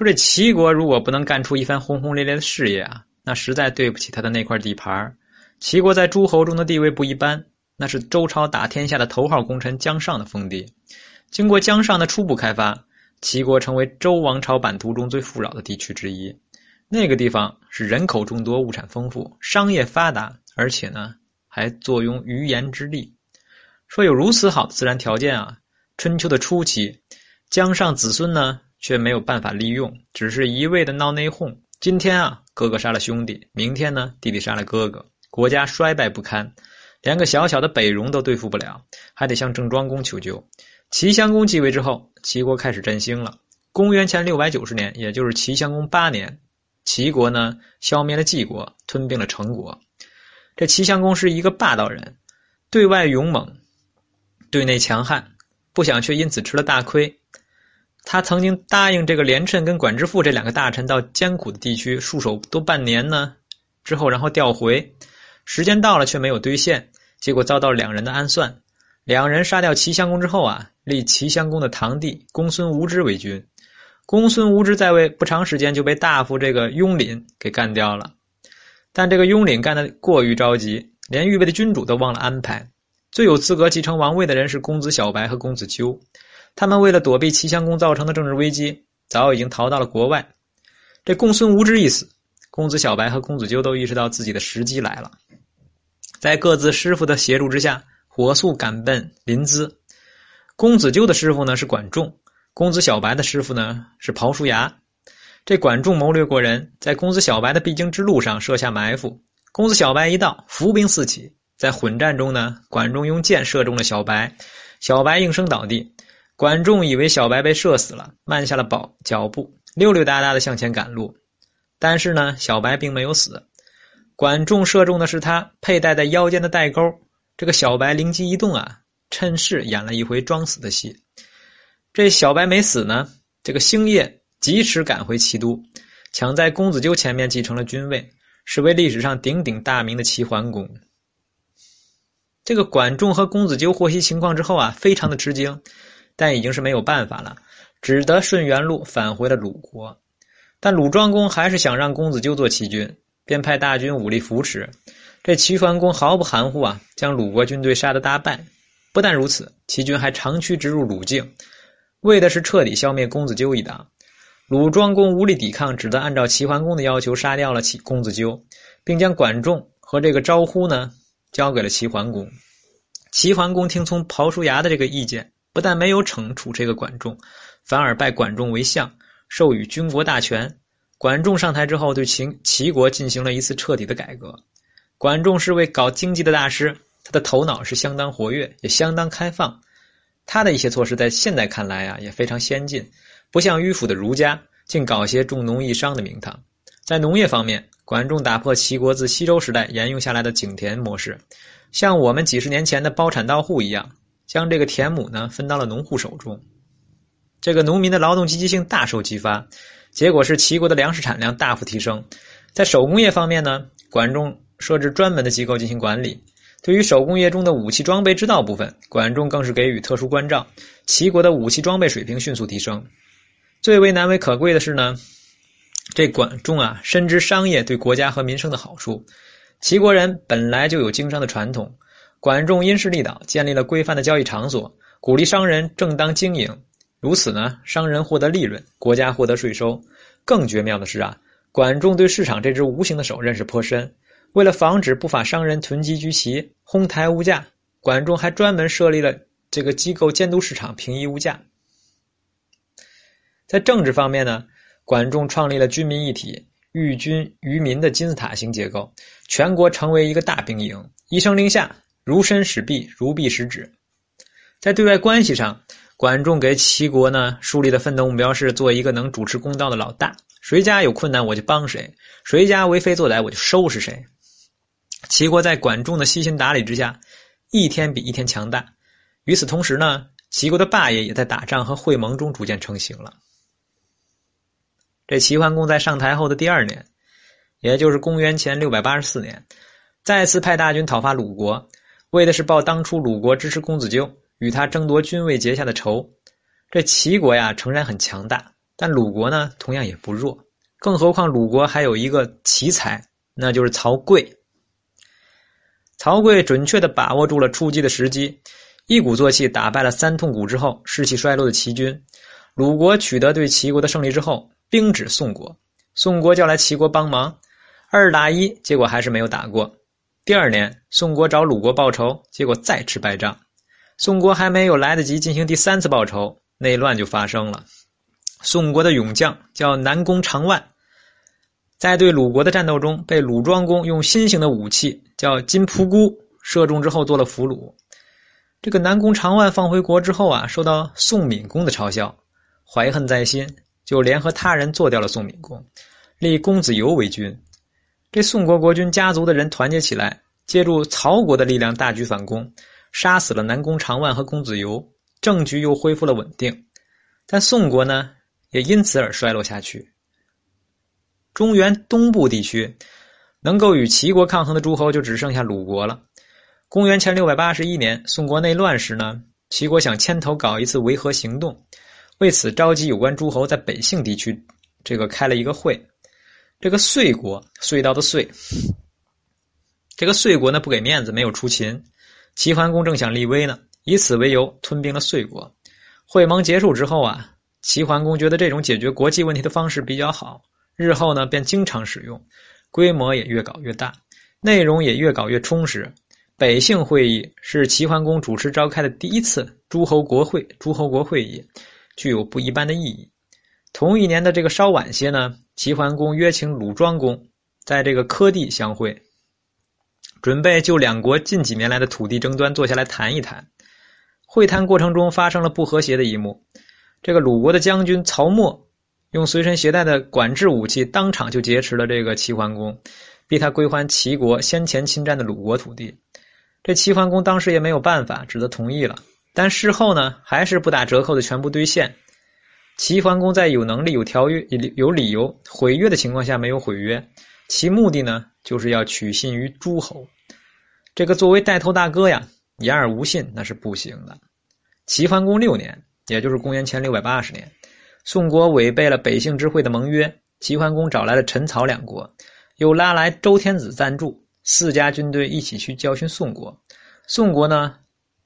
说这齐国如果不能干出一番轰轰烈烈的事业啊，那实在对不起他的那块地盘齐国在诸侯中的地位不一般，那是周朝打天下的头号功臣姜尚的封地。经过姜尚的初步开发，齐国成为周王朝版图中最富饶的地区之一。那个地方是人口众多、物产丰富、商业发达，而且呢还坐拥鱼盐之利。说有如此好的自然条件啊，春秋的初期，姜尚子孙呢却没有办法利用，只是一味的闹内讧。今天啊，哥哥杀了兄弟，明天呢，弟弟杀了哥哥。国家衰败不堪，连个小小的北戎都对付不了，还得向郑庄公求救。齐襄公继位之后，齐国开始振兴了。公元前六百九十年，也就是齐襄公八年，齐国呢消灭了晋国，吞并了陈国。这齐襄公是一个霸道人，对外勇猛，对内强悍，不想却因此吃了大亏。他曾经答应这个连称跟管之父这两个大臣到艰苦的地区戍守多半年呢，之后然后调回。时间到了却没有兑现，结果遭到两人的暗算。两人杀掉齐襄公之后啊，立齐襄公的堂弟公孙无知为君。公孙无知在位不长时间就被大夫这个雍廪给干掉了。但这个雍廪干得过于着急，连预备的君主都忘了安排。最有资格继承王位的人是公子小白和公子纠，他们为了躲避齐襄公造成的政治危机，早已经逃到了国外。这公孙无知一死，公子小白和公子纠都意识到自己的时机来了。在各自师傅的协助之下，火速赶奔临淄。公子纠的师傅呢是管仲，公子小白的师傅呢是鲍叔牙。这管仲谋略过人，在公子小白的必经之路上设下埋伏。公子小白一到，伏兵四起，在混战中呢，管仲用箭射中了小白，小白应声倒地。管仲以为小白被射死了，慢下了脚脚步，溜溜达达的向前赶路。但是呢，小白并没有死。管仲射中的是他佩戴在腰间的带钩，这个小白灵机一动啊，趁势演了一回装死的戏。这小白没死呢，这个星夜及时赶回齐都，抢在公子纠前面继承了君位，是为历史上鼎鼎大名的齐桓公。这个管仲和公子纠获悉情况之后啊，非常的吃惊，但已经是没有办法了，只得顺原路返回了鲁国。但鲁庄公还是想让公子纠做齐君。便派大军武力扶持，这齐桓公毫不含糊啊，将鲁国军队杀得大败。不但如此，齐军还长驱直入鲁境，为的是彻底消灭公子纠一党。鲁庄公无力抵抗，只得按照齐桓公的要求杀掉了齐公子纠，并将管仲和这个招呼呢交给了齐桓公。齐桓公听从鲍叔牙的这个意见，不但没有惩处这个管仲，反而拜管仲为相，授予军国大权。管仲上台之后，对秦齐国进行了一次彻底的改革。管仲是位搞经济的大师，他的头脑是相当活跃，也相当开放。他的一些措施在现代看来啊，也非常先进，不像迂腐的儒家，竟搞些重农抑商的名堂。在农业方面，管仲打破齐国自西周时代沿用下来的井田模式，像我们几十年前的包产到户一样，将这个田亩呢分到了农户手中。这个农民的劳动积极性大受激发。结果是齐国的粮食产量大幅提升，在手工业方面呢，管仲设置专门的机构进行管理。对于手工业中的武器装备制造部分，管仲更是给予特殊关照，齐国的武器装备水平迅速提升。最为难为可贵的是呢，这管仲啊深知商业对国家和民生的好处。齐国人本来就有经商的传统，管仲因势利导，建立了规范的交易场所，鼓励商人正当经营。如此呢，商人获得利润，国家获得税收。更绝妙的是啊，管仲对市场这只无形的手认识颇深。为了防止不法商人囤积居奇、哄抬物价，管仲还专门设立了这个机构监督市场、平抑物价。在政治方面呢，管仲创立了军民一体、寓军于民的金字塔型结构，全国成为一个大兵营，一声令下，如身使臂，如臂使指。在对外关系上。管仲给齐国呢树立的奋斗目标是做一个能主持公道的老大，谁家有困难我就帮谁，谁家为非作歹我就收拾谁。齐国在管仲的悉心打理之下，一天比一天强大。与此同时呢，齐国的霸业也在打仗和会盟中逐渐成型了。这齐桓公在上台后的第二年，也就是公元前六百八十四年，再次派大军讨伐鲁国，为的是报当初鲁国支持公子纠。与他争夺君位结下的仇，这齐国呀诚然很强大，但鲁国呢，同样也不弱。更何况鲁国还有一个奇才，那就是曹刿。曹刿准确地把握住了出击的时机，一鼓作气打败了三通鼓之后士气衰落的齐军。鲁国取得对齐国的胜利之后，兵指宋国，宋国叫来齐国帮忙，二打一，结果还是没有打过。第二年，宋国找鲁国报仇，结果再吃败仗。宋国还没有来得及进行第三次报仇，内乱就发生了。宋国的勇将叫南宫长万，在对鲁国的战斗中，被鲁庄公用新型的武器叫金仆姑射中之后做了俘虏。这个南宫长万放回国之后啊，受到宋闵公的嘲笑，怀恨在心，就联合他人做掉了宋闵公，立公子游为君。这宋国国君家族的人团结起来，借助曹国的力量大举反攻，杀死了南宫长万和公子游，政局又恢复了稳定。但宋国呢？也因此而衰落下去。中原东部地区能够与齐国抗衡的诸侯就只剩下鲁国了。公元前六百八十一年，宋国内乱时呢，齐国想牵头搞一次维和行动，为此召集有关诸侯在北杏地区这个开了一个会。这个遂国，隧道的遂，这个遂国呢不给面子，没有出秦。齐桓公正想立威呢，以此为由吞并了遂国。会盟结束之后啊。齐桓公觉得这种解决国际问题的方式比较好，日后呢便经常使用，规模也越搞越大，内容也越搞越充实。北杏会议是齐桓公主持召开的第一次诸侯国会，诸侯国会议具有不一般的意义。同一年的这个稍晚些呢，齐桓公约请鲁庄公在这个柯地相会，准备就两国近几年来的土地争端坐下来谈一谈。会谈过程中发生了不和谐的一幕。这个鲁国的将军曹沫用随身携带的管制武器，当场就劫持了这个齐桓公，逼他归还齐国先前侵占的鲁国土地。这齐桓公当时也没有办法，只得同意了。但事后呢，还是不打折扣的全部兑现。齐桓公在有能力、有条约、有理由毁约的情况下没有毁约，其目的呢，就是要取信于诸侯。这个作为带头大哥呀，言而无信那是不行的。齐桓公六年。也就是公元前六百八十年，宋国违背了北杏之会的盟约，齐桓公找来了陈、曹两国，又拉来周天子赞助，四家军队一起去教训宋国。宋国呢，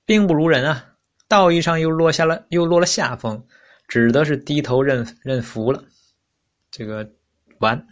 兵不如人啊，道义上又落下了，又落了下风，指的是低头认认服了。这个完。